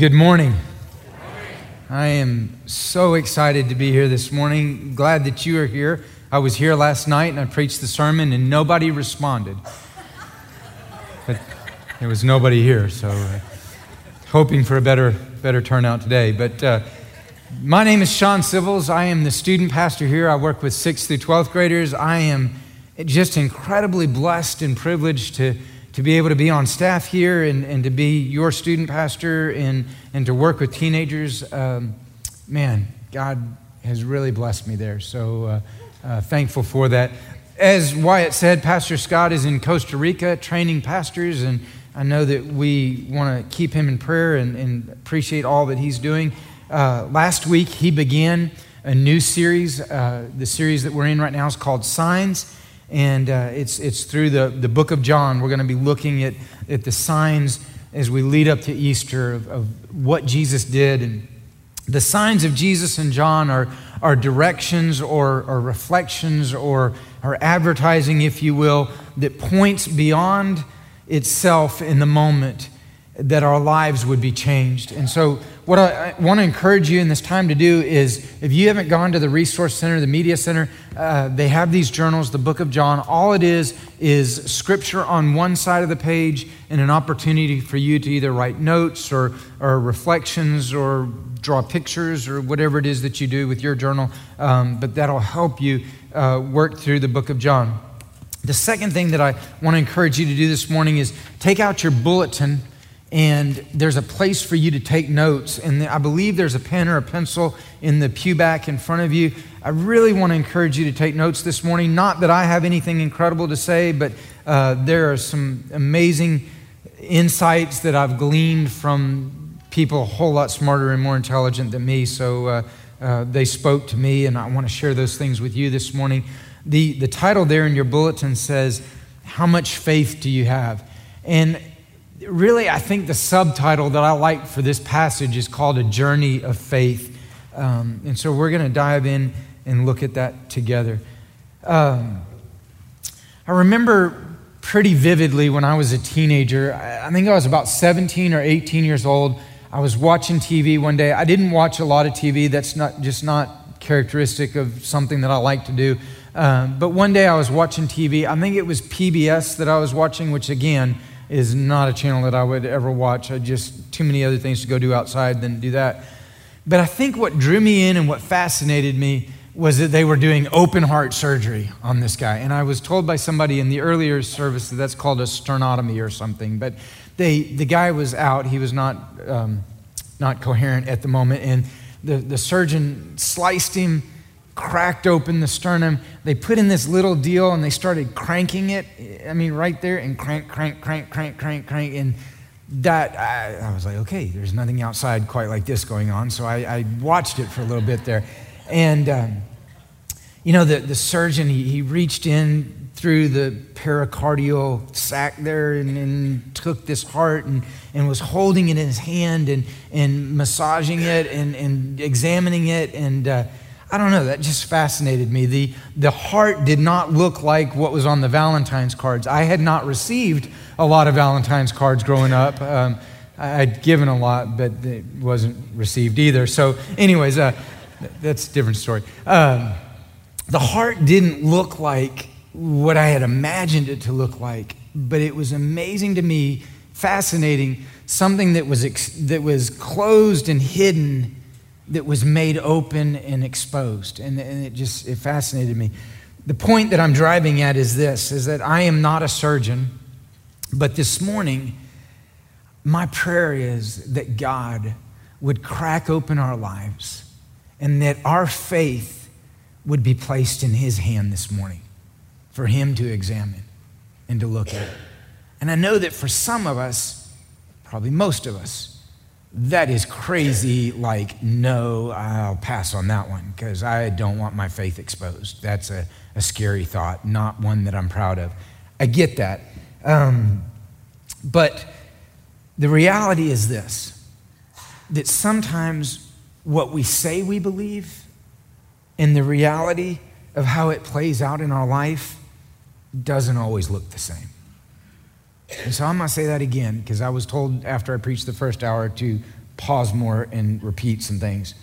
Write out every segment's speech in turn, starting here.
Good morning. I am so excited to be here this morning. Glad that you are here. I was here last night and I preached the sermon and nobody responded. But there was nobody here, so uh, hoping for a better, better turnout today. But uh, my name is Sean Civils. I am the student pastor here. I work with 6th through 12th graders. I am just incredibly blessed and privileged to to be able to be on staff here and, and to be your student pastor and, and to work with teenagers, um, man, God has really blessed me there. So uh, uh, thankful for that. As Wyatt said, Pastor Scott is in Costa Rica training pastors, and I know that we want to keep him in prayer and, and appreciate all that he's doing. Uh, last week, he began a new series. Uh, the series that we're in right now is called Signs and uh, it's, it's through the, the book of John. We're going to be looking at, at the signs as we lead up to Easter of, of what Jesus did. And the signs of Jesus and John are, are directions or, or reflections or, or advertising, if you will, that points beyond itself in the moment that our lives would be changed. And so, what I, I want to encourage you in this time to do is if you haven't gone to the Resource Center, the Media Center, uh, they have these journals, the book of John. All it is is scripture on one side of the page and an opportunity for you to either write notes or, or reflections or draw pictures or whatever it is that you do with your journal. Um, but that'll help you uh, work through the book of John. The second thing that I want to encourage you to do this morning is take out your bulletin and there's a place for you to take notes. And I believe there's a pen or a pencil in the pew back in front of you. I really want to encourage you to take notes this morning. Not that I have anything incredible to say, but uh, there are some amazing insights that I've gleaned from people a whole lot smarter and more intelligent than me. So uh, uh, they spoke to me, and I want to share those things with you this morning. The, the title there in your bulletin says, How much faith do you have? And really, I think the subtitle that I like for this passage is called A Journey of Faith. Um, and so we're going to dive in and look at that together. Um, I remember pretty vividly when I was a teenager, I think I was about 17 or 18 years old. I was watching TV one day. I didn't watch a lot of TV, that's not just not characteristic of something that I like to do. Um, but one day I was watching TV. I think it was PBS that I was watching, which again, is not a channel that I would ever watch. I just too many other things to go do outside than do that. But I think what drew me in and what fascinated me was that they were doing open heart surgery on this guy. And I was told by somebody in the earlier service that that's called a sternotomy or something. But they, the guy was out. He was not, um, not coherent at the moment. And the, the surgeon sliced him cracked open the sternum. They put in this little deal and they started cranking it. I mean, right there, and crank, crank, crank, crank, crank, crank. And that, I, I was like, okay, there's nothing outside quite like this going on. So I, I watched it for a little bit there. And, um, you know, the, the surgeon, he, he reached in through the pericardial sac there and, and, took this heart and, and was holding it in his hand and, and massaging it and, and examining it. And, uh, I don't know, that just fascinated me. The, the heart did not look like what was on the Valentine's cards. I had not received a lot of Valentine's cards growing up. Um, I'd given a lot, but it wasn't received either. So, anyways, uh, that's a different story. Um, the heart didn't look like what I had imagined it to look like, but it was amazing to me, fascinating, something that was, ex- that was closed and hidden that was made open and exposed. And, and it just it fascinated me. The point that I'm driving at is this is that I am not a surgeon, but this morning, my prayer is that God would crack open our lives and that our faith would be placed in His hand this morning for Him to examine and to look at. And I know that for some of us, probably most of us, that is crazy. Like, no, I'll pass on that one because I don't want my faith exposed. That's a, a scary thought, not one that I'm proud of. I get that. Um, but the reality is this that sometimes what we say we believe and the reality of how it plays out in our life doesn't always look the same. So I'm going to say that again because I was told after I preached the first hour to pause more and repeat some things.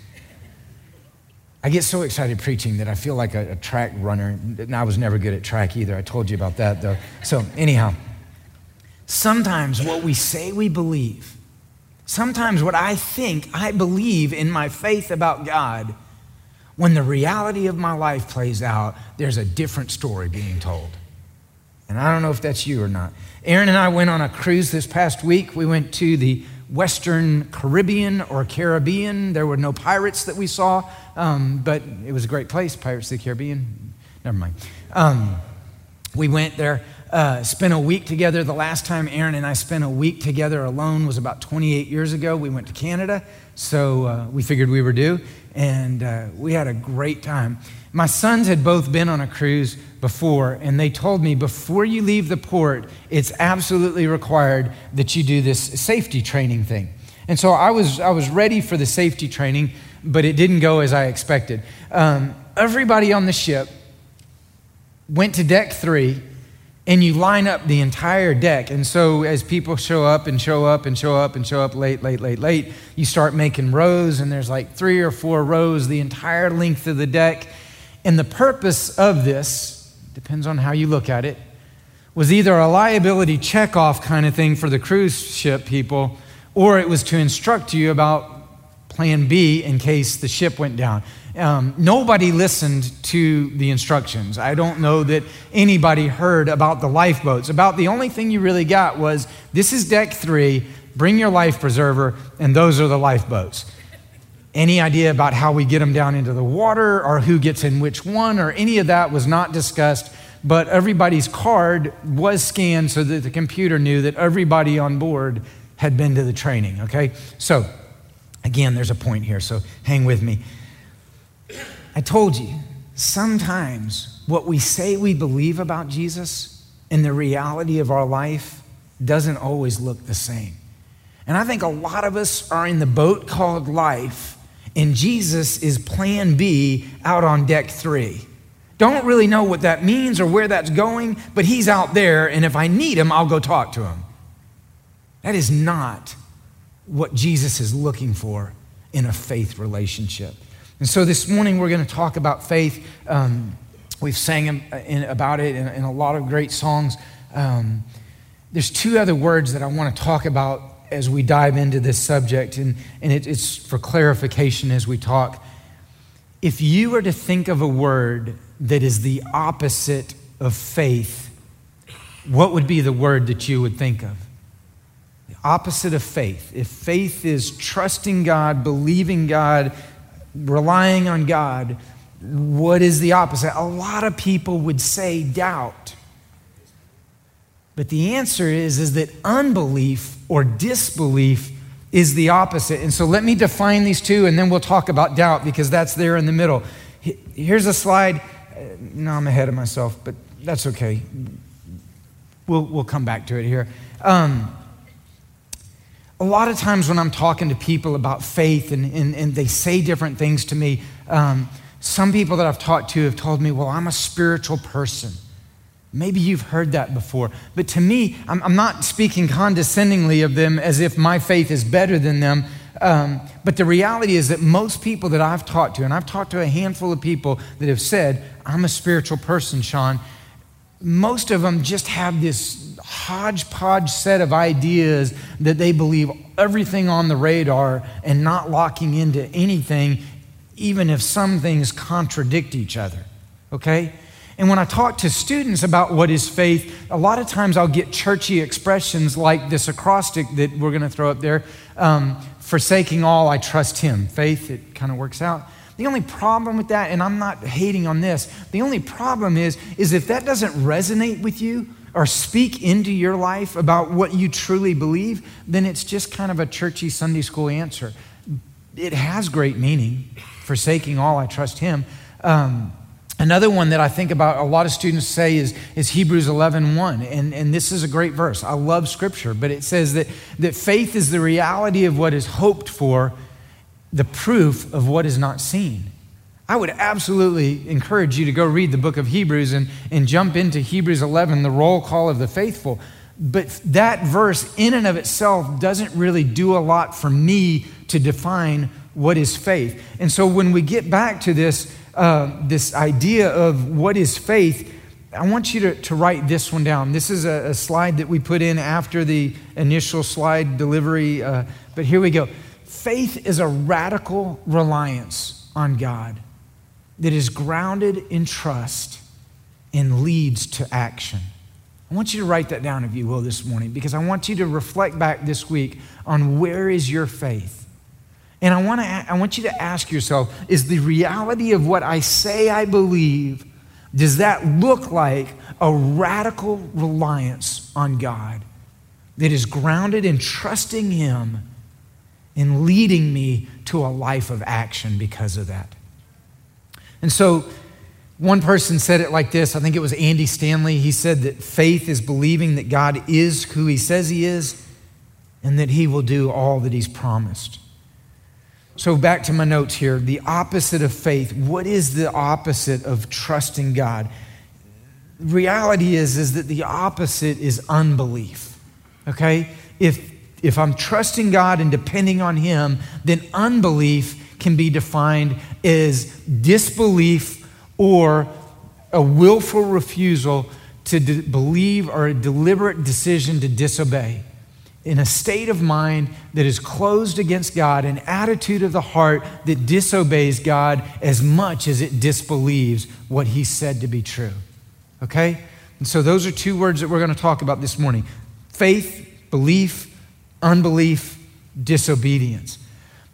I get so excited preaching that I feel like a, a, track runner. And I was never good at track either. I told you about that, though. So, anyhow, sometimes what we say we believe, sometimes what I think I believe in my faith about God, when the reality of my life plays out, there's a different story being told. And I don't know if that's you or not. Aaron and I went on a cruise this past week. We went to the Western Caribbean or Caribbean. There were no pirates that we saw, um, but it was a great place, Pirates of the Caribbean. Never mind. Um, we went there, uh, spent a week together. The last time Aaron and I spent a week together alone was about 28 years ago. We went to Canada, so uh, we figured we were due, and uh, we had a great time. My sons had both been on a cruise before, and they told me before you leave the port, it's absolutely required that you do this safety training thing. And so I was, I was ready for the safety training, but it didn't go as I expected. Um, everybody on the ship went to deck three, and you line up the entire deck. And so as people show up and show up and show up and show up late, late, late, late, you start making rows, and there's like three or four rows the entire length of the deck. And the purpose of this, depends on how you look at it, was either a liability checkoff kind of thing for the cruise ship people, or it was to instruct you about plan B in case the ship went down. Um, nobody listened to the instructions. I don't know that anybody heard about the lifeboats. About the only thing you really got was this is deck three, bring your life preserver, and those are the lifeboats any idea about how we get them down into the water or who gets in which one or any of that was not discussed. But everybody's card was scanned so that the computer knew that everybody on board had been to the training, okay? So, again, there's a point here, so hang with me. I told you, sometimes what we say we believe about Jesus and the reality of our life doesn't always look the same. And I think a lot of us are in the boat called life and Jesus is plan B out on deck three. Don't really know what that means or where that's going, but he's out there, and if I need him, I'll go talk to him. That is not what Jesus is looking for in a faith relationship. And so this morning we're going to talk about faith. Um, we've sang in, about it in, in, a lot of great songs. Um, there's two other words that I want to talk about as we dive into this subject, and, and it, it's for clarification as we talk. If you were to think of a word that is the opposite of faith, what would be the word that you would think of? The opposite of faith. If faith is trusting God, believing God, relying on God, what is the opposite? A lot of people would say doubt. But the answer is, is that unbelief or disbelief is the opposite. And so let me define these two and then we'll talk about doubt because that's there in the middle. Here's a slide. Uh, no, I'm ahead of myself, but that's okay. We'll, we'll come back to it here. Um, a lot of times when I'm talking to people about faith and, and, and they say different things to me, um, some people that I've talked to have told me, well, I'm a spiritual person. Maybe you've heard that before. But to me, I'm, I'm, not speaking condescendingly of them as if my faith is better than them. Um, but the reality is that most people that I've talked to, and I've talked to a handful of people that have said, I'm a spiritual person, Sean, most of them just have this hodgepodge set of ideas that they believe everything on the radar and not locking into anything, even if some things contradict each other. Okay? And when I talk to students about what is faith, a lot of times I'll get churchy expressions like this acrostic that we're going to throw up there um, forsaking all, I trust him. Faith, it kind of works out. The only problem with that, and I'm not hating on this, the only problem is, is if that doesn't resonate with you or speak into your life about what you truly believe, then it's just kind of a churchy Sunday school answer. It has great meaning, forsaking all, I trust him. Um, Another one that I think about a lot of students say is, is Hebrews 11 1. And, and this is a great verse. I love scripture, but it says that, that faith is the reality of what is hoped for, the proof of what is not seen. I would absolutely encourage you to go read the book of Hebrews and, and jump into Hebrews 11, the roll call of the faithful. but that verse, in and of itself, doesn't really do a lot for me to define what is faith. And so when we get back to this, uh, this idea of what is faith, I want you to, to write this one down. This is a, a slide that we put in after the initial slide delivery, uh, but here we go. Faith is a radical reliance on God that is grounded in trust and leads to action. I want you to write that down, if you will, this morning, because I want you to reflect back this week on where is your faith. And I want, to, I want you to ask yourself is the reality of what I say I believe, does that look like a radical reliance on God that is grounded in trusting Him and leading me to a life of action because of that? And so, one person said it like this I think it was Andy Stanley. He said that faith is believing that God is who he says he is and that he will do all that he's promised. So, back to my notes here the opposite of faith. What is the opposite of trusting God? Reality is, is that the opposite is unbelief. Okay? If, if I'm trusting God and depending on Him, then unbelief can be defined as disbelief or a willful refusal to de- believe or a deliberate decision to disobey. In a state of mind that is closed against God, an attitude of the heart that disobeys God as much as it disbelieves what He said to be true. Okay? And so those are two words that we're going to talk about this morning faith, belief, unbelief, disobedience.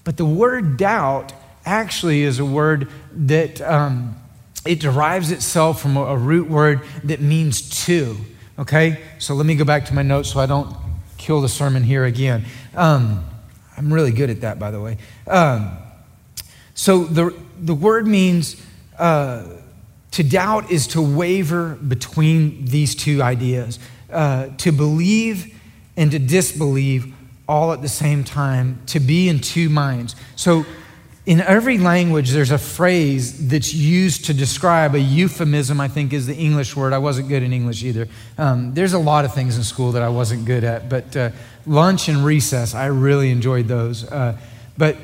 But the word doubt actually is a word that. Um, it derives itself from a, root word that means to. Okay? So let me go back to my notes so I don't kill the sermon here again. Um, I'm really good at that, by the way. Um, so the, the word means uh, to doubt is to waver between these two ideas, uh, to believe and to disbelieve all at the same time, to be in two minds. So in every language, there's a phrase that's used to describe a euphemism, I think is the English word. I wasn't good in English either. Um, there's a lot of things in school that I wasn't good at, but uh, lunch and recess, I really enjoyed those. Uh, but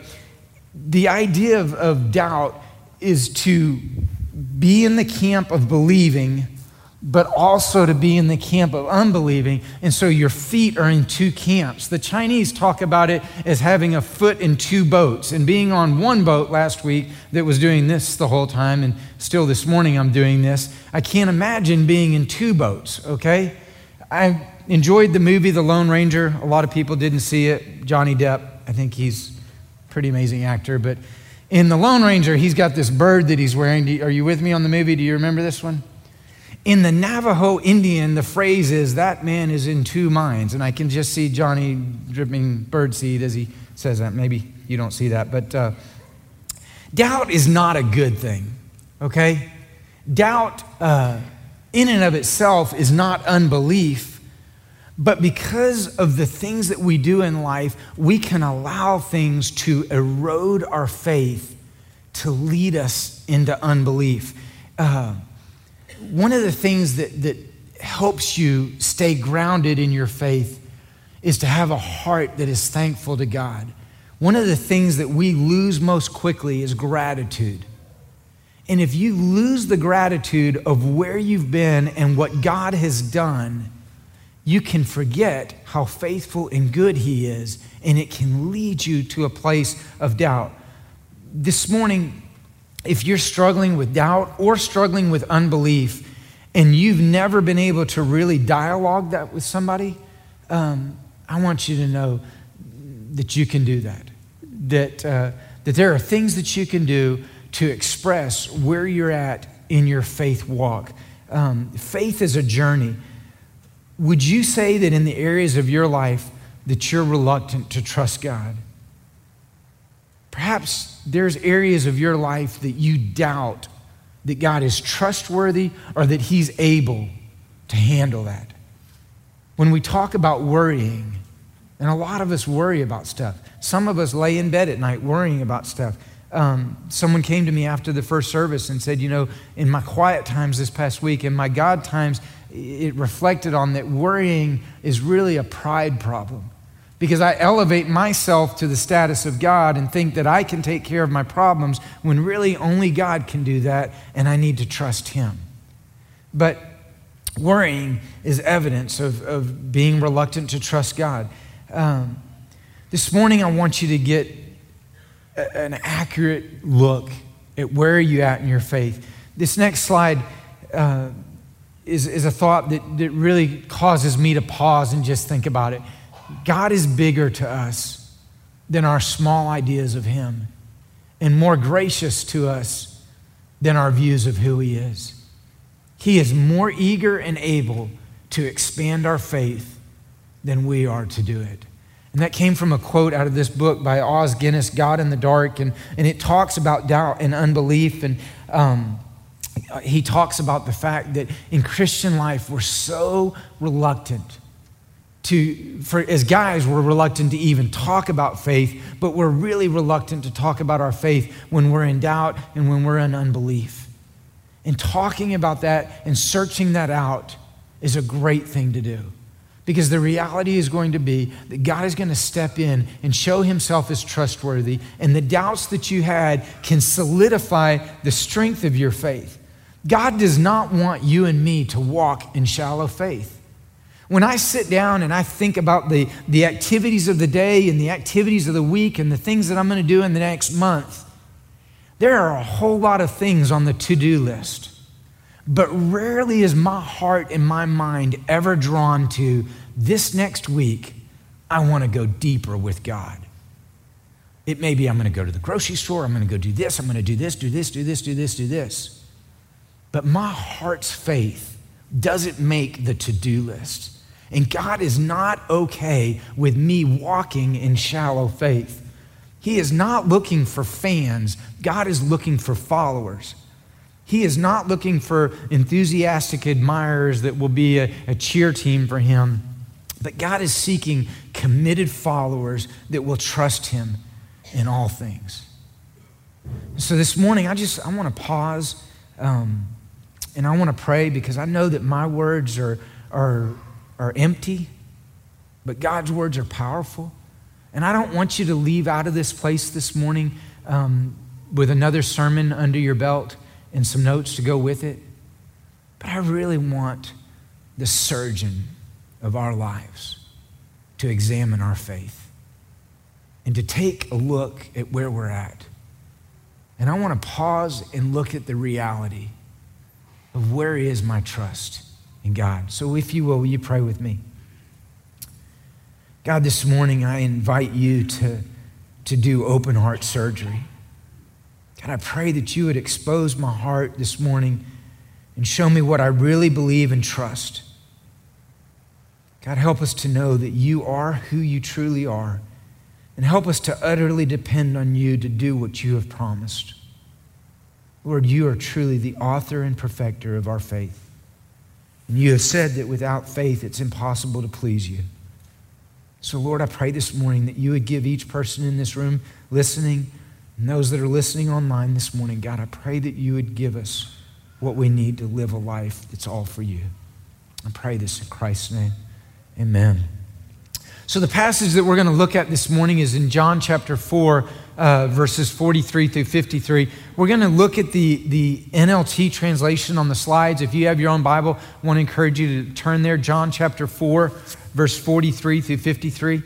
the idea of, of doubt is to be in the camp of believing but also to be in the camp of unbelieving. And so your feet are in two camps. The Chinese talk about it as having a foot in two boats. And being on one boat last week that was doing this the whole time, and still this morning I'm doing this, I can't imagine being in two boats, okay? I enjoyed the movie The Lone Ranger. A lot of people didn't see it. Johnny Depp, I think he's a pretty amazing actor. But in The Lone Ranger, he's got this bird that he's wearing. Are you with me on the movie? Do you remember this one? In the Navajo Indian, the phrase is, that man is in two minds. And I can just see Johnny dripping birdseed as he says that. Maybe you don't see that. But uh, doubt is not a good thing, okay? Doubt uh, in and of itself is not unbelief. But because of the things that we do in life, we can allow things to erode our faith to lead us into unbelief. Uh, one of the things that, that helps you stay grounded in your faith is to have a heart that is thankful to God. One of the things that we lose most quickly is gratitude. And if you lose the gratitude of where you've been and what God has done, you can forget how faithful and good He is, and it can lead you to a place of doubt. This morning, if you're struggling with doubt or struggling with unbelief, and you've never been able to really dialogue that with somebody, um, I want you to know that you can do that. That, uh, that there are things that you can do to express where you're at in your faith walk. Um, faith is a journey. Would you say that in the areas of your life that you're reluctant to trust God? Perhaps there's areas of your life that you doubt that God is trustworthy or that He's able to handle that. When we talk about worrying, and a lot of us worry about stuff, some of us lay in bed at night worrying about stuff. Um, someone came to me after the first service and said, You know, in my quiet times this past week, in my God times, it reflected on that worrying is really a pride problem because I elevate myself to the status of God and think that I can take care of my problems when really only God can do that and I need to trust Him. But worrying is evidence of, of being reluctant to trust God. Um, this morning, I want you to get a, an accurate look at where are you at in your faith. This next slide uh, is, is a thought that, that really causes me to pause and just think about it. God is bigger to us than our small ideas of Him and more gracious to us than our views of who He is. He is more eager and able to expand our faith than we are to do it. And that came from a quote out of this book by Os Guinness, God in the Dark. And, and it talks about doubt and unbelief. And um, he talks about the fact that in Christian life, we're so reluctant to, for, as guys, we're reluctant to even talk about faith, but we're really reluctant to talk about our faith when we're in doubt and when we're in unbelief. And talking about that and searching that out is a great thing to do. Because the reality is going to be that God is going to step in and show himself as trustworthy, and the doubts that you had can solidify the strength of your faith. God does not want you and me to walk in shallow faith. When I sit down and I think about the, the activities of the day and the activities of the week and the things that I'm going to do in the next month, there are a whole lot of things on the to do list. But rarely is my heart and my mind ever drawn to this next week, I want to go deeper with God. It may be I'm going to go to the grocery store, I'm going to go do this, I'm going to do this, do this, do this, do this, do this. But my heart's faith doesn't make the to do list. And God is not okay with me walking in shallow faith. He is not looking for fans, God is looking for followers. He is not looking for enthusiastic admirers that will be a, a cheer team for him, but God is seeking committed followers that will trust him in all things. So this morning, I just I want to pause um, and I want to pray because I know that my words are, are are empty, but God's words are powerful. And I don't want you to leave out of this place this morning um, with another sermon under your belt and some notes to go with it. But I really want the surgeon of our lives to examine our faith and to take a look at where we're at. And I want to pause and look at the reality of where is my trust in God. So, if you will, will you pray with me? God, this morning I invite you to, to do open heart surgery. God, I pray that you would expose my heart this morning and show me what I really believe and trust. God, help us to know that you are who you truly are, and help us to utterly depend on you to do what you have promised. Lord, you are truly the author and perfecter of our faith. And you have said that without faith it's impossible to please you. So, Lord, I pray this morning that you would give each person in this room listening and those that are listening online this morning, God, I pray that you would give us what we need to live a life that's all for you. I pray this in Christ's name. Amen. So, the passage that we're going to look at this morning is in John chapter 4, uh, verses 43 through 53. We're going to look at the, the NLT translation on the slides. If you have your own Bible, I want to encourage you to turn there. John chapter 4, verse 43 through 53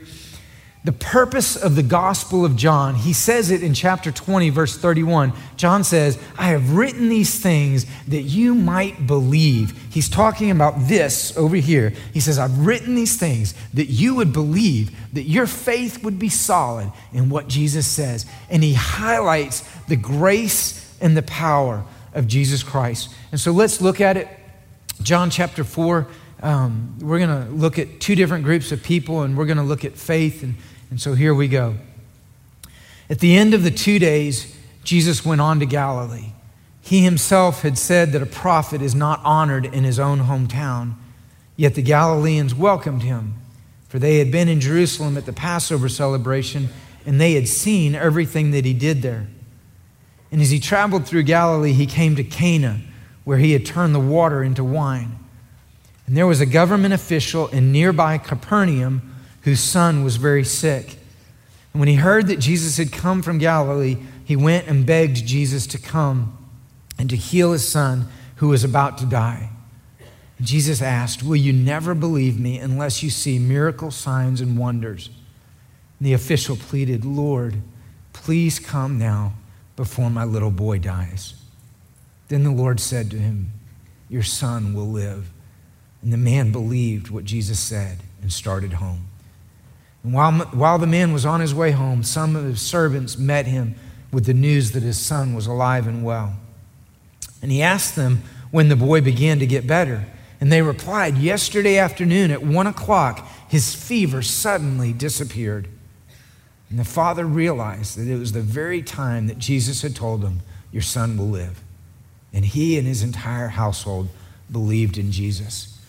the purpose of the Gospel of John, he says it in chapter 20, verse 31. John says, I have written these things that you might believe. He's talking about this over here. He says, I've written these things that you would believe, that your faith would be solid in what Jesus says. And he highlights the grace and the power of Jesus Christ. And so let's look at it. John chapter 4. Um, we're going to look at two different groups of people, and we're going to look at faith and and so here we go. At the end of the two days, Jesus went on to Galilee. He himself had said that a prophet is not honored in his own hometown, yet the Galileans welcomed him, for they had been in Jerusalem at the Passover celebration and they had seen everything that he did there. And as he traveled through Galilee, he came to Cana, where he had turned the water into wine. And there was a government official in nearby Capernaum whose son was very sick. And when he heard that Jesus had come from Galilee, he went and begged Jesus to come and to heal his son who was about to die. Jesus asked, Will you never believe me unless you see miracle signs and wonders? And the official pleaded, Lord, please come now before my little boy dies. Then the Lord said to him, Your son will live. And the man believed what Jesus said and started home. While, while the man was on his way home, some of his servants met him with the news that his son was alive and well. And he asked them when the boy began to get better. And they replied, Yesterday afternoon at one o'clock, his fever suddenly disappeared. And the father realized that it was the very time that Jesus had told him, Your son will live. And he and his entire household believed in Jesus.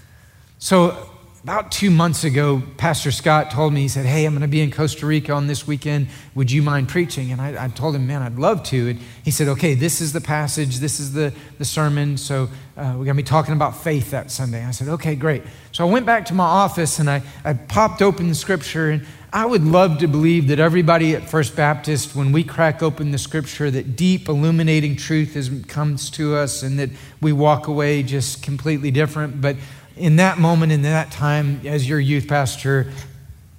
So, about two months ago, Pastor Scott told me, he said, Hey, I'm going to be in Costa Rica on this weekend. Would you mind preaching? And I, I, told him, Man, I'd love to. And he said, Okay, this is the passage, this is the, the sermon. So uh, we're going to be talking about faith that Sunday. I said, Okay, great. So I went back to my office and I, I popped open the scripture. And I would love to believe that everybody at First Baptist, when we crack open the scripture, that deep, illuminating truth is, comes to us and that we walk away just completely different. But in that moment, in that time, as your youth pastor,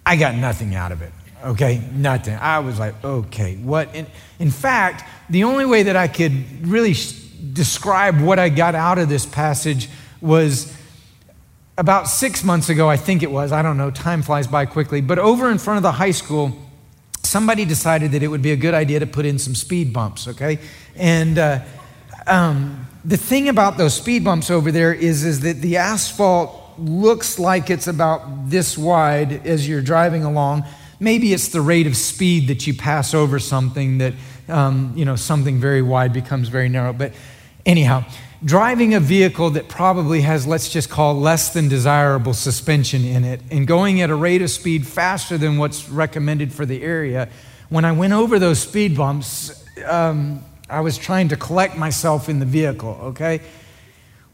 I got nothing out of it. Okay, nothing. I was like, okay, what? In, in fact, the only way that I could really describe what I got out of this passage was about six months ago, I think it was, I don't know, time flies by quickly, but over in front of the high school, somebody decided that it would be a good idea to put in some speed bumps, okay? And uh, um, the thing about those speed bumps over there is, is that the asphalt looks like it's about this wide as you're driving along. Maybe it's the rate of speed that you pass over something that, um, you know, something very wide becomes very narrow. But anyhow, driving a vehicle that probably has, let's just call less than desirable suspension in it, and going at a rate of speed faster than what's recommended for the area, when I went over those speed bumps, um, I was trying to collect myself in the vehicle, okay?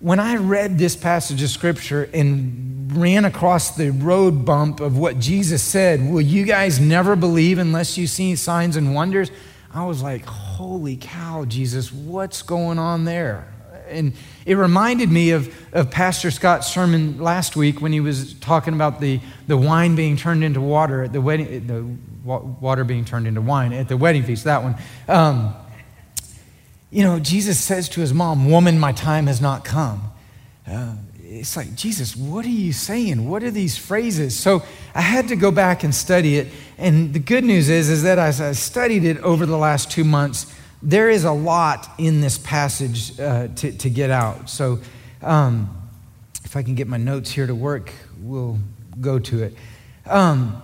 When I read this passage of scripture and ran across the road bump of what Jesus said, Will you guys never believe unless you see signs and wonders? I was like, Holy cow, Jesus, what's going on there? And it reminded me of, of Pastor Scott's sermon last week when he was talking about the, the wine being turned into water at the wedding, the water being turned into wine at the wedding feast, that one. Um, you know, Jesus says to his mom, Woman, my time has not come. Uh, it's like, Jesus, what are you saying? What are these phrases? So I had to go back and study it. And the good news is, is that as I studied it over the last two months, there is a lot in this passage uh, to, to get out. So um, if I can get my notes here to work, we'll go to it. Um,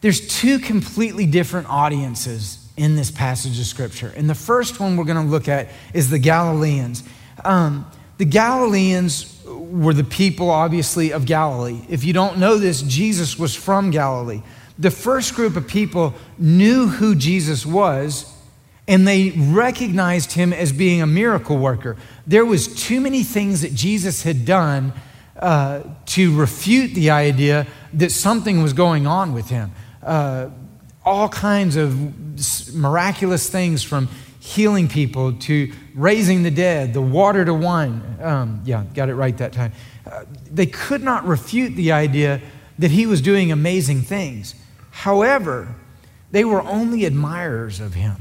there's two completely different audiences in this passage of Scripture. And the first one we're going to look at is the Galileans. Um, the Galileans were the people, obviously, of Galilee. If you don't know this, Jesus was from Galilee. The first group of people knew who Jesus was and they recognized him as being a miracle worker. There was too many things that Jesus had done uh, to refute the idea that something was going on with him. Uh, all kinds of miraculous things from healing people to raising the dead, the water to wine. Um, yeah, got it right that time. Uh, they could not refute the idea that he was doing amazing things. However, they were only admirers of him.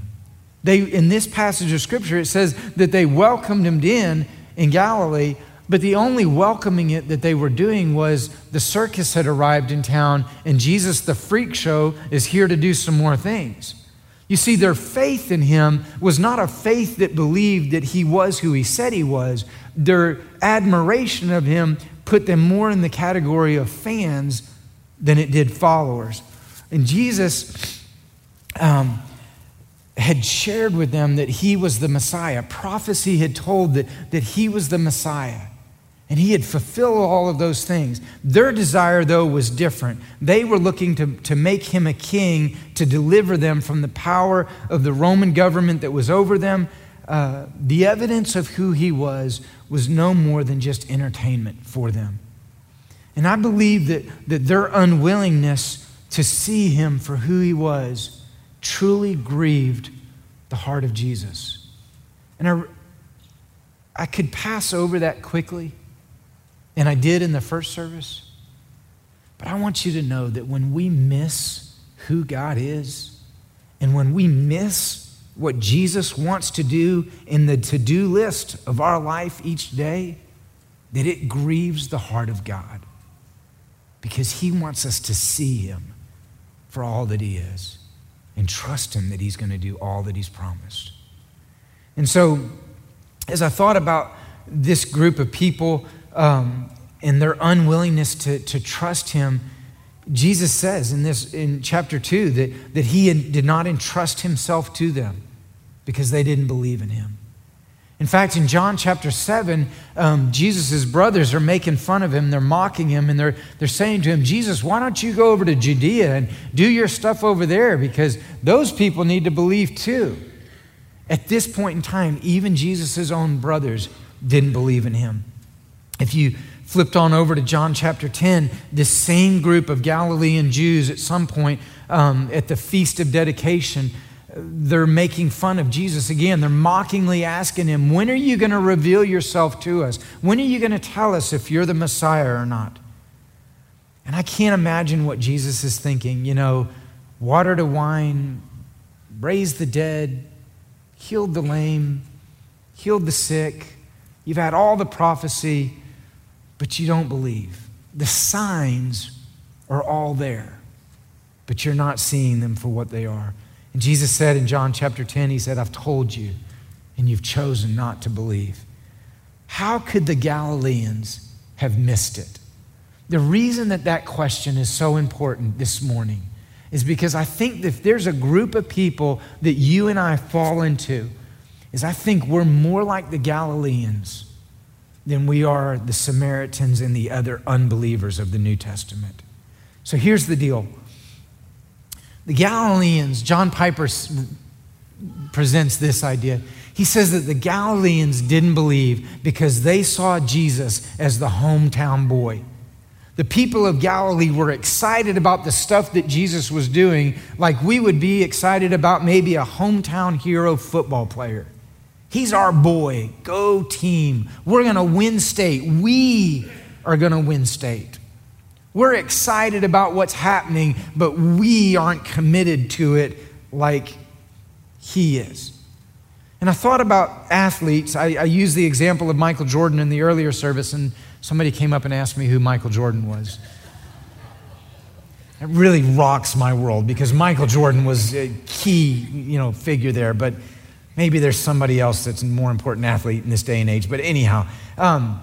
They, in this passage of scripture, it says that they welcomed him in in Galilee but the only welcoming it that they were doing was the circus had arrived in town, and Jesus, the freak show, is here to do some more things. You see, their faith in him was not a faith that believed that he was who he said he was. Their admiration of him put them more in the category of fans than it did followers. And Jesus um, had shared with them that he was the Messiah. Prophecy had told that, that he was the Messiah. And he had fulfilled all of those things. Their desire, though, was different. They were looking to, to make him a king to deliver them from the power of the Roman government that was over them. uh, the evidence of who he was was no more than just entertainment for them. And I believe that, that their unwillingness to see him for who he was truly grieved the heart of Jesus. And I, I could pass over that quickly, and I did in the first service. But I want you to know that when we miss who God is, and when we miss what Jesus wants to do in the to do list of our life each day, that it grieves the heart of God because He wants us to see Him for all that He is and trust Him that He's going to do all that He's promised. And so, as I thought about this group of people um, and their unwillingness to, to trust Him, Jesus says in this in chapter 2 that, that he did not entrust himself to them because they didn't believe in him. In fact, in John chapter 7, um, Jesus' brothers are making fun of him. They're mocking him and they're, they're saying to him, Jesus, why don't you go over to Judea and do your stuff over there because those people need to believe too. At this point in time, even Jesus' own brothers didn't believe in him. If you flipped on over to John chapter 10, this same group of Galilean Jews at some point um, at the Feast of Dedication, they're making fun of Jesus again. They're mockingly asking him, When are you going to reveal yourself to us? When are you going to tell us if you're the Messiah or not? And I can't imagine what Jesus is thinking. You know, water to wine, raised the dead, healed the lame, healed the sick. You've had all the prophecy but you don't believe. The signs are all there, but you're not seeing them for what they are. And Jesus said in John chapter 10, He said, I've told you, and you've chosen not to believe. How could the Galileans have missed it? The reason that that question is so important this morning is because I think that if there's a group of people that you and I fall into, is I think we're more like the Galileans than we are the Samaritans and the other unbelievers of the New Testament. So here's the deal the Galileans, John Piper presents this idea. He says that the Galileans didn't believe because they saw Jesus as the hometown boy. The people of Galilee were excited about the stuff that Jesus was doing, like we would be excited about maybe a hometown hero football player. He's our boy. Go team. We're going to win state. We are going to win state. We're excited about what's happening, but we aren't committed to it like he is. And I thought about athletes. I, I used the example of Michael Jordan in the earlier service, and somebody came up and asked me who Michael Jordan was. It really rocks my world because Michael Jordan was a key, you know, figure there. But Maybe there's somebody else that's a more important athlete in this day and age. But anyhow, um,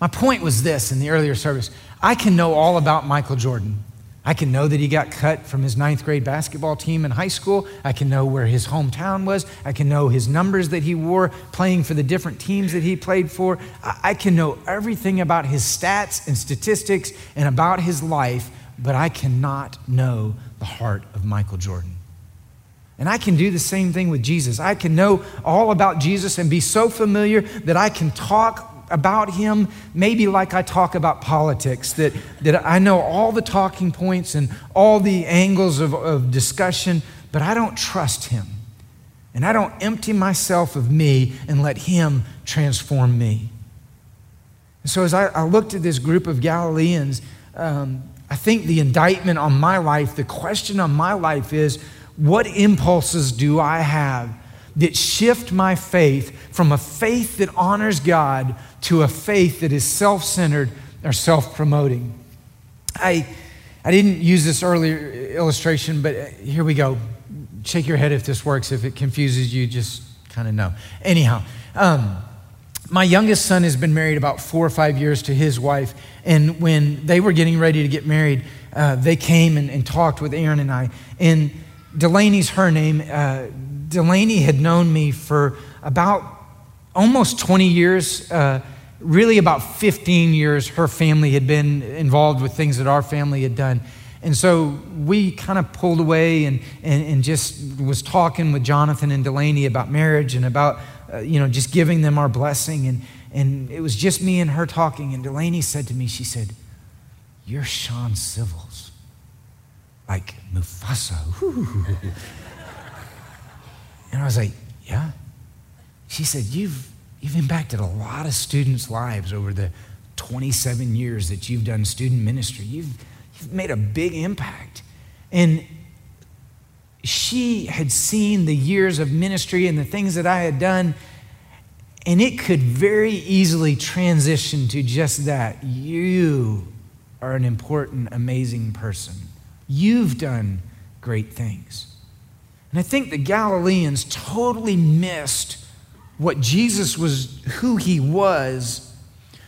my point was this in the earlier service I can know all about Michael Jordan. I can know that he got cut from his ninth grade basketball team in high school. I can know where his hometown was. I can know his numbers that he wore playing for the different teams that he played for. I can know everything about his stats and statistics and about his life, but I cannot know the heart of Michael Jordan. And I can do the same thing with Jesus. I can know all about Jesus and be so familiar that I can talk about him maybe like I talk about politics, that, that I know all the talking points and all the angles of, of discussion, but I don't trust him. And I don't empty myself of me and let him transform me. And so as I, I looked at this group of Galileans, um, I think the indictment on my life, the question on my life is, what impulses do I have that shift my faith from a faith that honors God to a faith that is self centered or self promoting? I, I didn't use this earlier illustration, but here we go. Shake your head if this works. If it confuses you, just kind of know. Anyhow, um, my youngest son has been married about four or five years to his wife. And when they were getting ready to get married, uh, they came and, and talked with Aaron and I. And Delaney's her name. Uh, Delaney had known me for about almost 20 years. Uh, really, about 15 years, her family had been involved with things that our family had done. And so we kind of pulled away and, and, and just was talking with Jonathan and Delaney about marriage and about, uh, you know, just giving them our blessing. And, and it was just me and her talking. And Delaney said to me, she said, You're Shawn Civils. Like Mufasa. and I was like, Yeah. She said, You've, you've impacted a lot of students' lives over the 27 years that you've done student ministry. You've, you've made a big impact. And she had seen the years of ministry and the things that I had done, and it could very easily transition to just that. You are an important, amazing person. You've done great things. And I think the Galileans totally missed what Jesus was, who he was,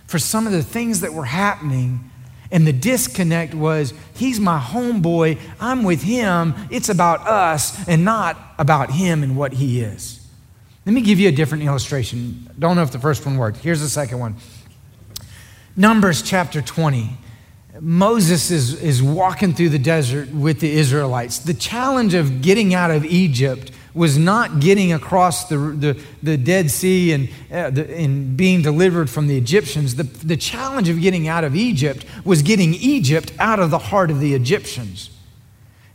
for some of the things that were happening. And the disconnect was, he's my homeboy, I'm with him, it's about us and not about him and what he is. Let me give you a different illustration. Don't know if the first one worked. Here's the second one Numbers chapter 20. Moses is, is walking through the desert with the Israelites. The challenge of getting out of Egypt was not getting across the, the, the Dead Sea and, uh, the, and being delivered from the Egyptians. The, the challenge of getting out of Egypt was getting Egypt out of the heart of the Egyptians.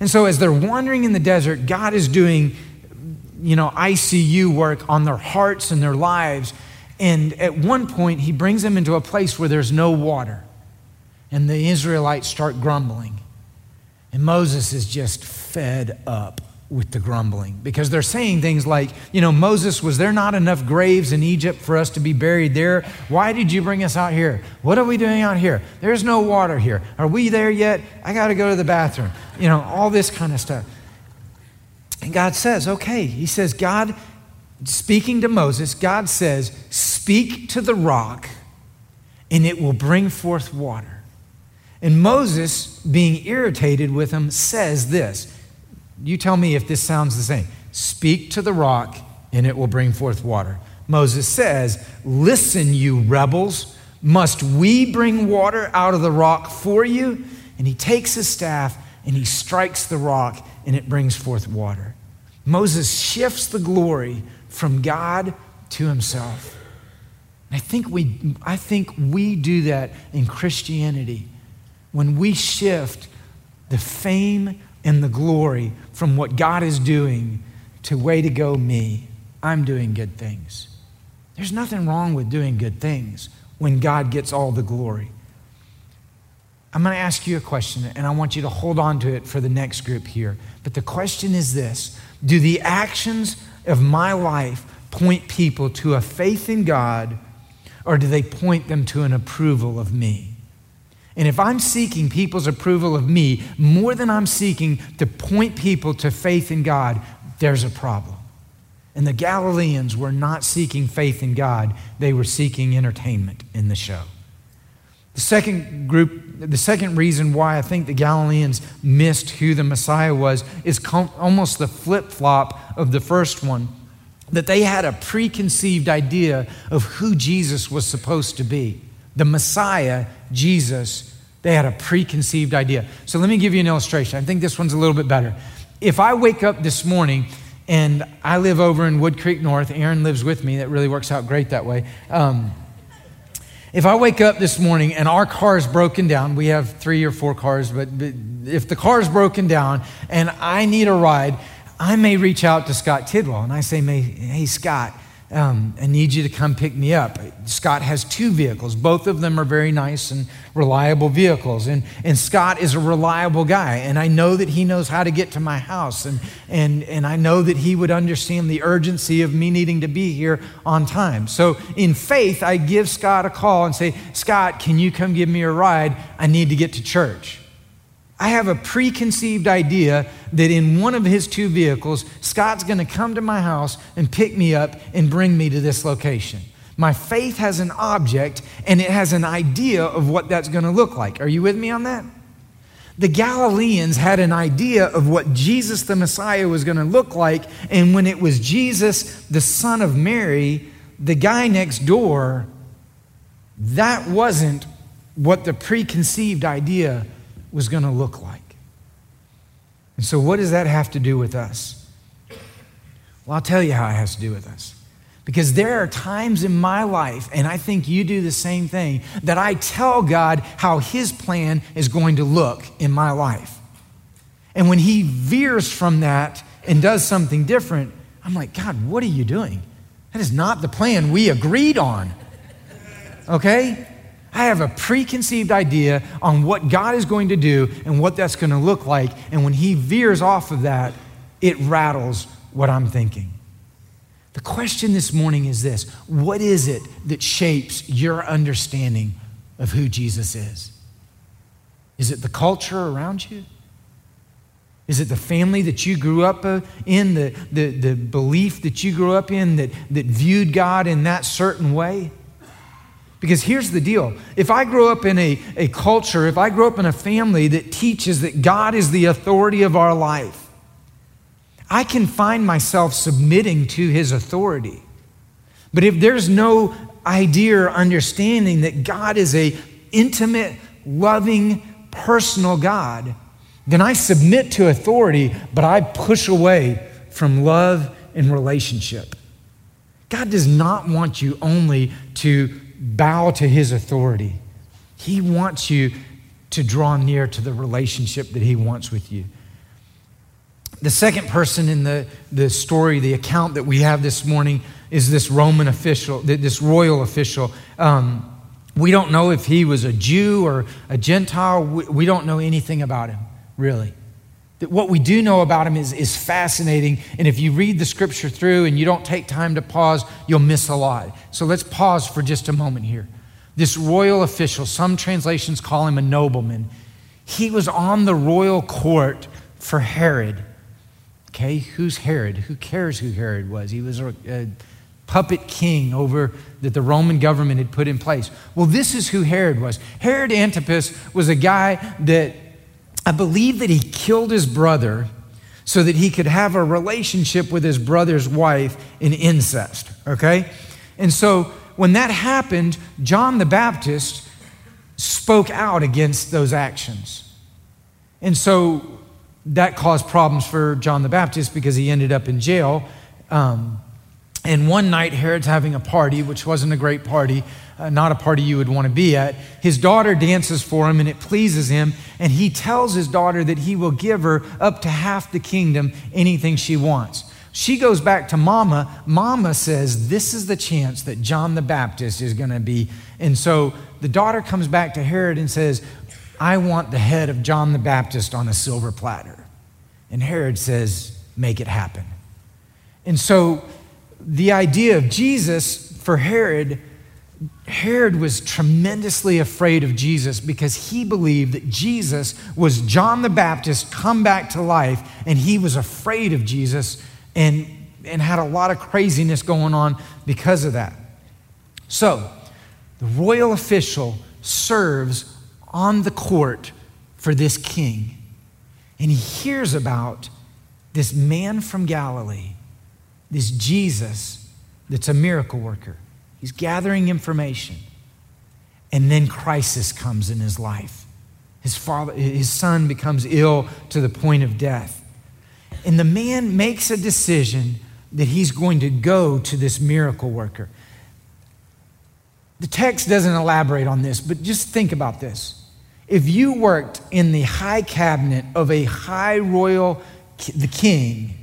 And so, as they're wandering in the desert, God is doing, you know, ICU work on their hearts and their lives. And at one point, He brings them into a place where there's no water. And the Israelites start grumbling. And Moses is just fed up with the grumbling because they're saying things like, you know, Moses, was there not enough graves in Egypt for us to be buried there? Why did you bring us out here? What are we doing out here? There's no water here. Are we there yet? I got to go to the bathroom. You know, all this kind of stuff. And God says, okay. He says, God, speaking to Moses, God says, speak to the rock and it will bring forth water. And Moses, being irritated with him, says this you tell me if this sounds the same. Speak to the rock, and it will bring forth water. Moses says, Listen, you rebels, must we bring water out of the rock for you? And he takes his staff and he strikes the rock, and it brings forth water. Moses shifts the glory from God to himself. I think we, I think we do that in Christianity when we shift the fame and the glory from what God is doing to way to go me. I'm doing good things. There's nothing wrong with doing good things when God gets all the glory. I'm going to ask you a question, and I want you to hold on to it for the next group here. But the question is this Do the actions of my life point people to a faith in God, or do they point them to an approval of me? And if I'm seeking people's approval of me more than I'm seeking to point people to faith in God, there's a problem. And the Galileans were not seeking faith in God, they were seeking entertainment in the show. The second group, the second reason why I think the Galileans missed who the Messiah was is almost the flip flop of the first one. That they had a preconceived idea of who Jesus was supposed to be. The Messiah, Jesus, they had a preconceived idea. So let me give you an illustration. I think this one's a little bit better. If I wake up this morning and I live over in Wood Creek North, Aaron lives with me, that really works out great that way. Um, if I wake up this morning and our car is broken down, we have three or four cars, but, but if the car is broken down and I need a ride, I may reach out to Scott Tidwell and I say, Hey, Scott, um, I need you to come pick me up. Scott has two vehicles. Both of them are very nice and reliable vehicles. And, and Scott is a reliable guy. And I know that he knows how to get to my house. And, and, and I know that he would understand the urgency of me needing to be here on time. So in faith, I give Scott a call and say, Scott, can you come give me a ride? I need to get to church. I have a preconceived idea that in one of his two vehicles, Scott's going to come to my house and pick me up and bring me to this location. My faith has an object and it has an idea of what that's going to look like. Are you with me on that? The Galileans had an idea of what Jesus the Messiah was going to look like, and when it was Jesus, the son of Mary, the guy next door, that wasn't what the preconceived idea was going to look like. And so, what does that have to do with us? Well, I'll tell you how it has to do with us. Because there are times in my life, and I think you do the same thing, that I tell God how His plan is going to look in my life. And when He veers from that and does something different, I'm like, God, what are you doing? That is not the plan we agreed on. Okay? I have a preconceived idea on what God is going to do and what that's going to look like. And when He veers off of that, it rattles what I'm thinking. The question this morning is this What is it that shapes your understanding of who Jesus is? Is it the culture around you? Is it the family that you grew up uh, in, the, the, the belief that you grew up in that, that viewed God in that certain way? Because here's the deal if I grow up in a, a culture, if I grow up in a family that teaches that God is the authority of our life, I can find myself submitting to his authority. But if there's no idea or understanding that God is a intimate, loving, personal God, then I submit to authority, but I push away from love and relationship. God does not want you only to bow to his authority, He wants you to draw near to the relationship that He wants with you. The second person in the, the story, the account that we have this morning, is this Roman official, this royal official. Um, we don't know if he was a Jew or a Gentile. We, we don't know anything about him really. What we do know about him is, is fascinating. And if you read the scripture through and you don't take time to pause, you'll miss a lot. So let's pause for just a moment here. This royal official, some translations call him a nobleman, he was on the royal court for Herod. Okay, who's Herod? Who cares who Herod was? He was a, a puppet king over that the Roman government had put in place. Well, this is who Herod was. Herod Antipas was a guy that I believe that he killed his brother so that he could have a relationship with his brother's wife in incest, okay? And so when that happened, John the Baptist spoke out against those actions. And so that caused problems for John the Baptist because he ended up in jail. Um, and one night, Herod's having a party, which wasn't a great party, uh, not a party you would want to be at. His daughter dances for him, and it pleases him. And he tells his daughter that he will give her up to half the kingdom, anything she wants. She goes back to Mama. Mama says, This is the chance that John the Baptist is going to be. And so the daughter comes back to Herod and says, I want the head of John the Baptist on a silver platter. And Herod says, Make it happen. And so the idea of Jesus for Herod, Herod was tremendously afraid of Jesus because he believed that Jesus was John the Baptist come back to life, and he was afraid of Jesus and, and had a lot of craziness going on because of that. So, the royal official serves on the court for this king, and he hears about this man from Galilee this Jesus that's a miracle worker. He's gathering information. And then crisis comes in his life. His, father, his son becomes ill to the point of death. And the man makes a decision that he's going to go to this miracle worker. The text doesn't elaborate on this, but just think about this. If you worked in the high cabinet of a high royal, the king,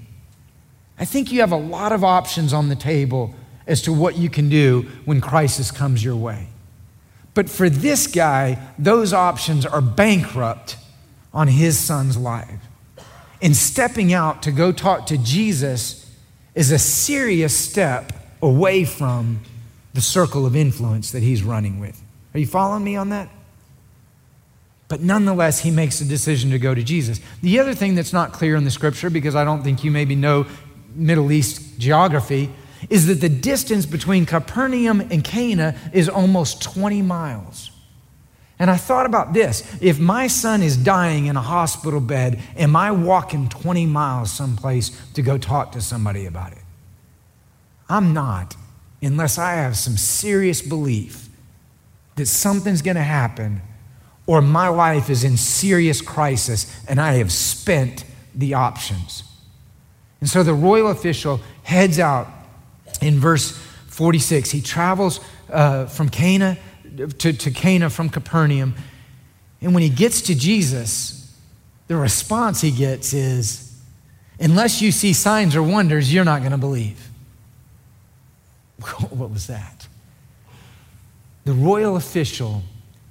I think you have a lot of options on the table as to what you can do when crisis comes your way. But for this guy, those options are bankrupt on his son's life. And stepping out to go talk to Jesus is a serious step away from the circle of influence that he's running with. Are you following me on that? But nonetheless, he makes a decision to go to Jesus. The other thing that's not clear in the scripture, because I don't think you maybe know Middle East geography is that the distance between Capernaum and Cana is almost 20 miles. And I thought about this if my son is dying in a hospital bed, am I walking 20 miles someplace to go talk to somebody about it? I'm not, unless I have some serious belief that something's going to happen or my life is in serious crisis and I have spent the options. And so the royal official heads out in verse 46. He travels uh, from Cana to, to Cana from Capernaum. And when he gets to Jesus, the response he gets is, Unless you see signs or wonders, you're not going to believe. What was that? The royal official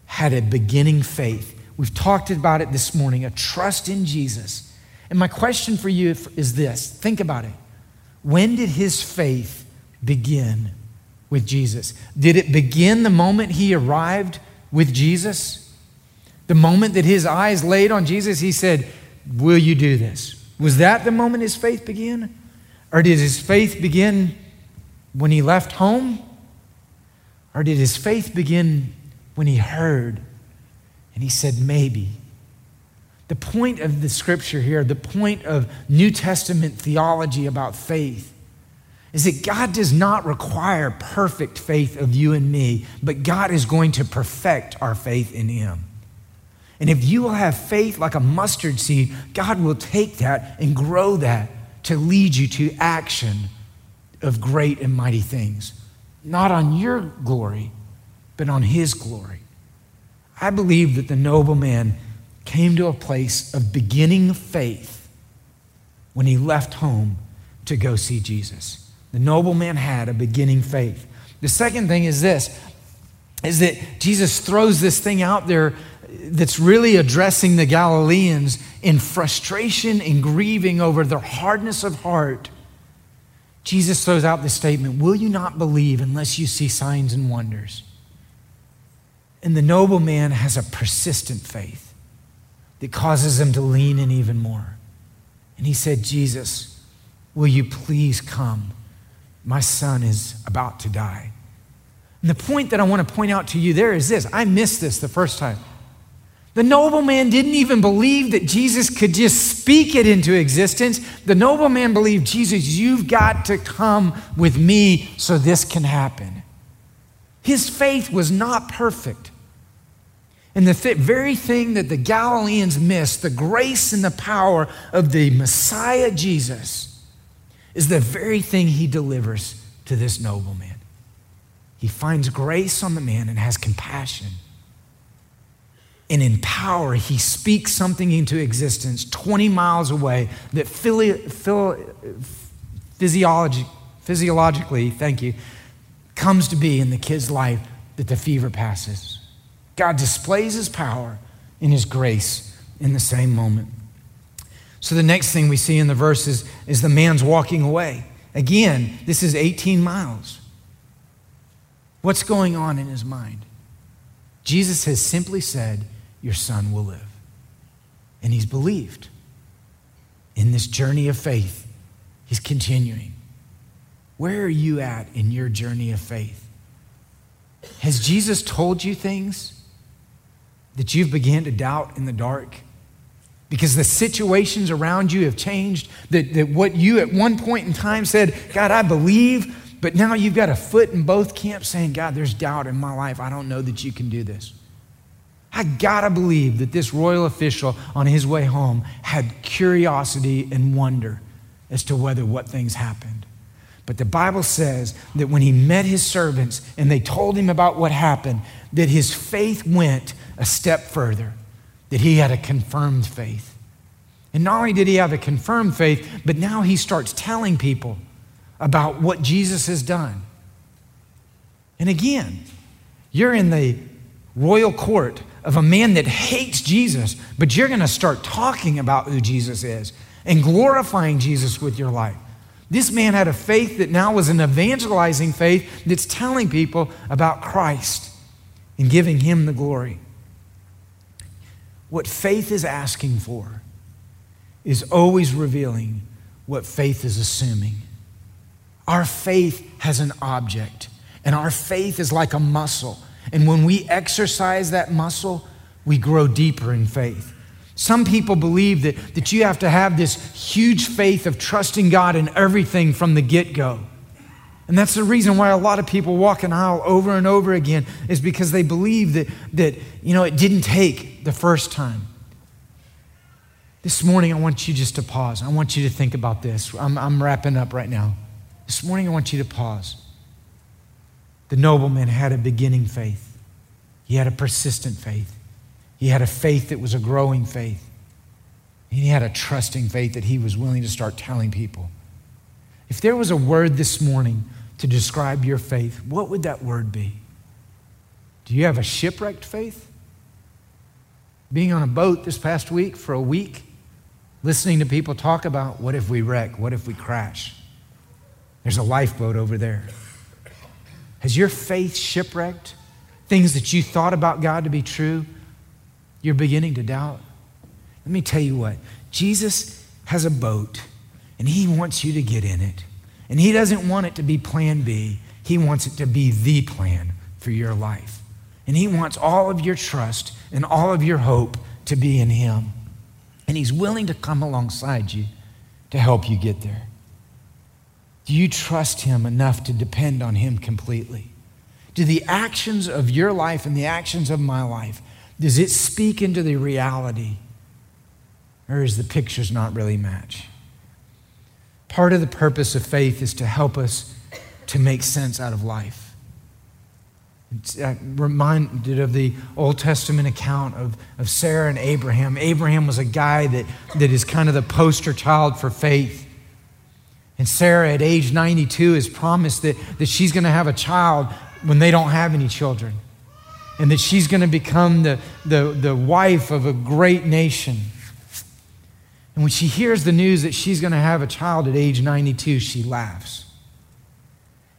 had a beginning faith. We've talked about it this morning a trust in Jesus. And my question for you is this think about it. When did his faith begin with Jesus? Did it begin the moment he arrived with Jesus? The moment that his eyes laid on Jesus, he said, Will you do this? Was that the moment his faith began? Or did his faith begin when he left home? Or did his faith begin when he heard and he said, Maybe? The point of the scripture here, the point of New Testament theology about faith, is that God does not require perfect faith of you and me, but God is going to perfect our faith in Him. And if you will have faith like a mustard seed, God will take that and grow that to lead you to action of great and mighty things. Not on your glory, but on His glory. I believe that the nobleman came to a place of beginning faith when he left home to go see Jesus. The nobleman had a beginning faith. The second thing is this is that Jesus throws this thing out there that's really addressing the Galileans in frustration and grieving over their hardness of heart. Jesus throws out the statement, Will you not believe unless you see signs and wonders? And the nobleman has a persistent faith that causes him to lean in even more. And he said, Jesus, will you please come? My son is about to die. And the point that I want to point out to you there is this I missed this the first time. The nobleman didn't even believe that Jesus could just speak it into existence. The nobleman believed, Jesus, you've got to come with me so this can happen. His faith was not perfect. And the th- very thing that the Galileans missed, the grace and the power of the Messiah Jesus, is the very thing he delivers to this nobleman. He finds grace on the man and has compassion. And in power, he speaks something into existence 20 miles away that physiology, physiologically, thank you, comes to be in the kid's life that the fever passes. God displays his power in his grace in the same moment. So the next thing we see in the verses is the man's walking away. Again, this is 18 miles. What's going on in his mind? Jesus has simply said, Your son will live. And he's believed. In this journey of faith, he's continuing. Where are you at in your journey of faith? Has Jesus told you things that you've began to doubt in the dark? Because the situations around you have changed, that, that what you at one point in time said, God, I believe, but now you've got a foot in both camps saying, God, there's doubt in my life. I don't know that you can do this. I gotta believe that this royal official on his way home had curiosity and wonder as to whether what things happened. But the Bible says that when he met his servants and they told him about what happened, that his faith went a step further, that he had a confirmed faith. And not only did he have a confirmed faith, but now he starts telling people about what Jesus has done. And again, you're in the royal court of a man that hates Jesus, but you're going to start talking about who Jesus is and glorifying Jesus with your life. This man had a faith that now was an evangelizing faith that's telling people about Christ and giving him the glory. What faith is asking for is always revealing what faith is assuming. Our faith has an object, and our faith is like a muscle. And when we exercise that muscle, we grow deeper in faith. Some people believe that, that you have to have this huge faith of trusting God in everything from the get go. And that's the reason why a lot of people walk an aisle over and over again is because they believe that, that you know, it didn't take the first time. This morning, I want you just to pause. I want you to think about this. I'm, I'm wrapping up right now. This morning, I want you to pause. The nobleman had a beginning faith, he had a persistent faith, he had a faith that was a growing faith. He had a trusting faith that he was willing to start telling people. If there was a word this morning to describe your faith, what would that word be? Do you have a shipwrecked faith? Being on a boat this past week for a week, listening to people talk about what if we wreck? What if we crash? There's a lifeboat over there. Has your faith shipwrecked? Things that you thought about God to be true, you're beginning to doubt? Let me tell you what Jesus has a boat, and he wants you to get in it. And he doesn't want it to be plan B, he wants it to be the plan for your life. And he wants all of your trust and all of your hope to be in him. And he's willing to come alongside you to help you get there. Do you trust him enough to depend on him completely? Do the actions of your life and the actions of my life, does it speak into the reality or is the pictures not really match? Part of the purpose of faith is to help us to make sense out of life. I'm uh, reminded of the Old Testament account of, of Sarah and Abraham. Abraham was a guy that, that is kind of the poster child for faith. And Sarah, at age 92, is promised that, that she's going to have a child when they don't have any children. And that she's going to become the, the, the wife of a great nation. And when she hears the news that she's going to have a child at age 92, she laughs.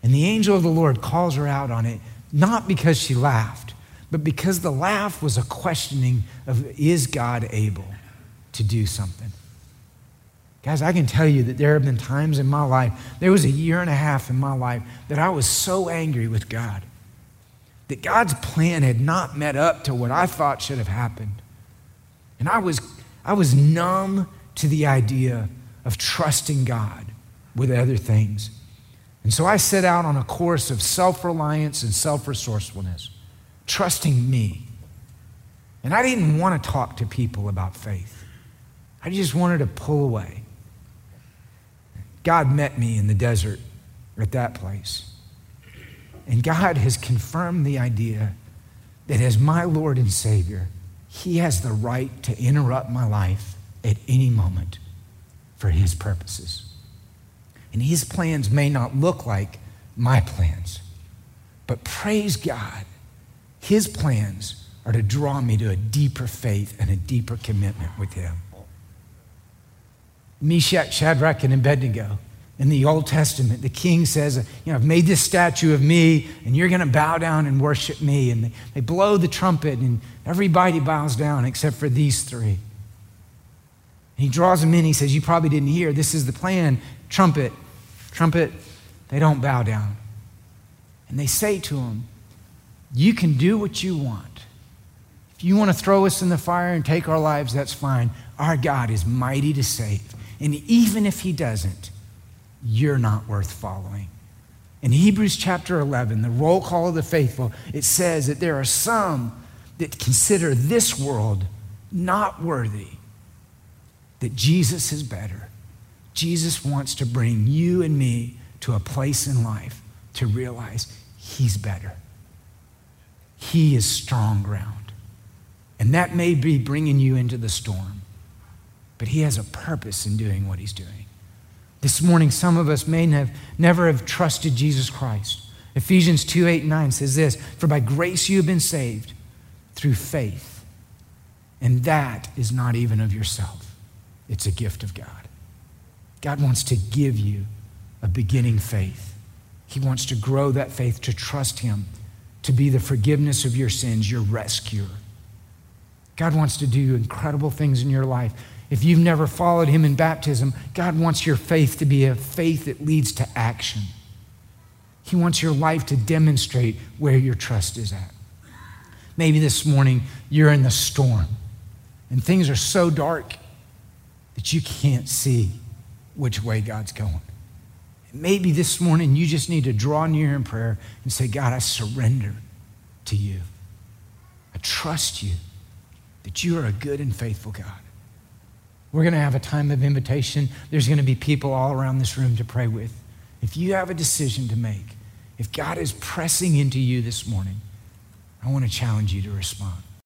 And the angel of the Lord calls her out on it, not because she laughed, but because the laugh was a questioning of is God able to do something? Guys, I can tell you that there have been times in my life, there was a year and a half in my life that I was so angry with God that God's plan had not met up to what I thought should have happened. And I was, I was numb to the idea of trusting God with other things. And so I set out on a course of self reliance and self resourcefulness, trusting me. And I didn't want to talk to people about faith, I just wanted to pull away. God met me in the desert at that place. And God has confirmed the idea that as my Lord and Savior, He has the right to interrupt my life at any moment for His purposes. And His plans may not look like my plans, but praise God, His plans are to draw me to a deeper faith and a deeper commitment with Him. Meshach, Shadrach, and Abednego. In the Old Testament, the king says, You know, I've made this statue of me, and you're going to bow down and worship me. And they, they blow the trumpet, and everybody bows down except for these three. He draws them in. He says, You probably didn't hear. This is the plan. Trumpet, trumpet. They don't bow down. And they say to him, You can do what you want. If you want to throw us in the fire and take our lives, that's fine. Our God is mighty to save. And even if he doesn't, you're not worth following. In Hebrews chapter 11, the roll call of the faithful, it says that there are some that consider this world not worthy that Jesus is better. Jesus wants to bring you and me to a place in life to realize He's better. He is strong ground. And that may be bringing you into the storm, but He has a purpose in doing what He's doing. This morning, some of us may have never have trusted Jesus Christ. Ephesians 2 8 and 9 says this For by grace you have been saved through faith, and that is not even of yourself. It's a gift of God. God wants to give you a beginning faith. He wants to grow that faith to trust Him, to be the forgiveness of your sins, your rescuer. God wants to do incredible things in your life. If you've never followed Him in baptism, God wants your faith to be a faith that leads to action. He wants your life to demonstrate where your trust is at. Maybe this morning you're in the storm and things are so dark that you can't see which way God's going. Maybe this morning you just need to draw near in prayer and say, God, I surrender to you. I trust you that you are a good and faithful God. We're going to have a time of invitation. There's going to be people all around this room to pray with. If you have a decision to make, if God is pressing into you this morning, I want to challenge you to respond.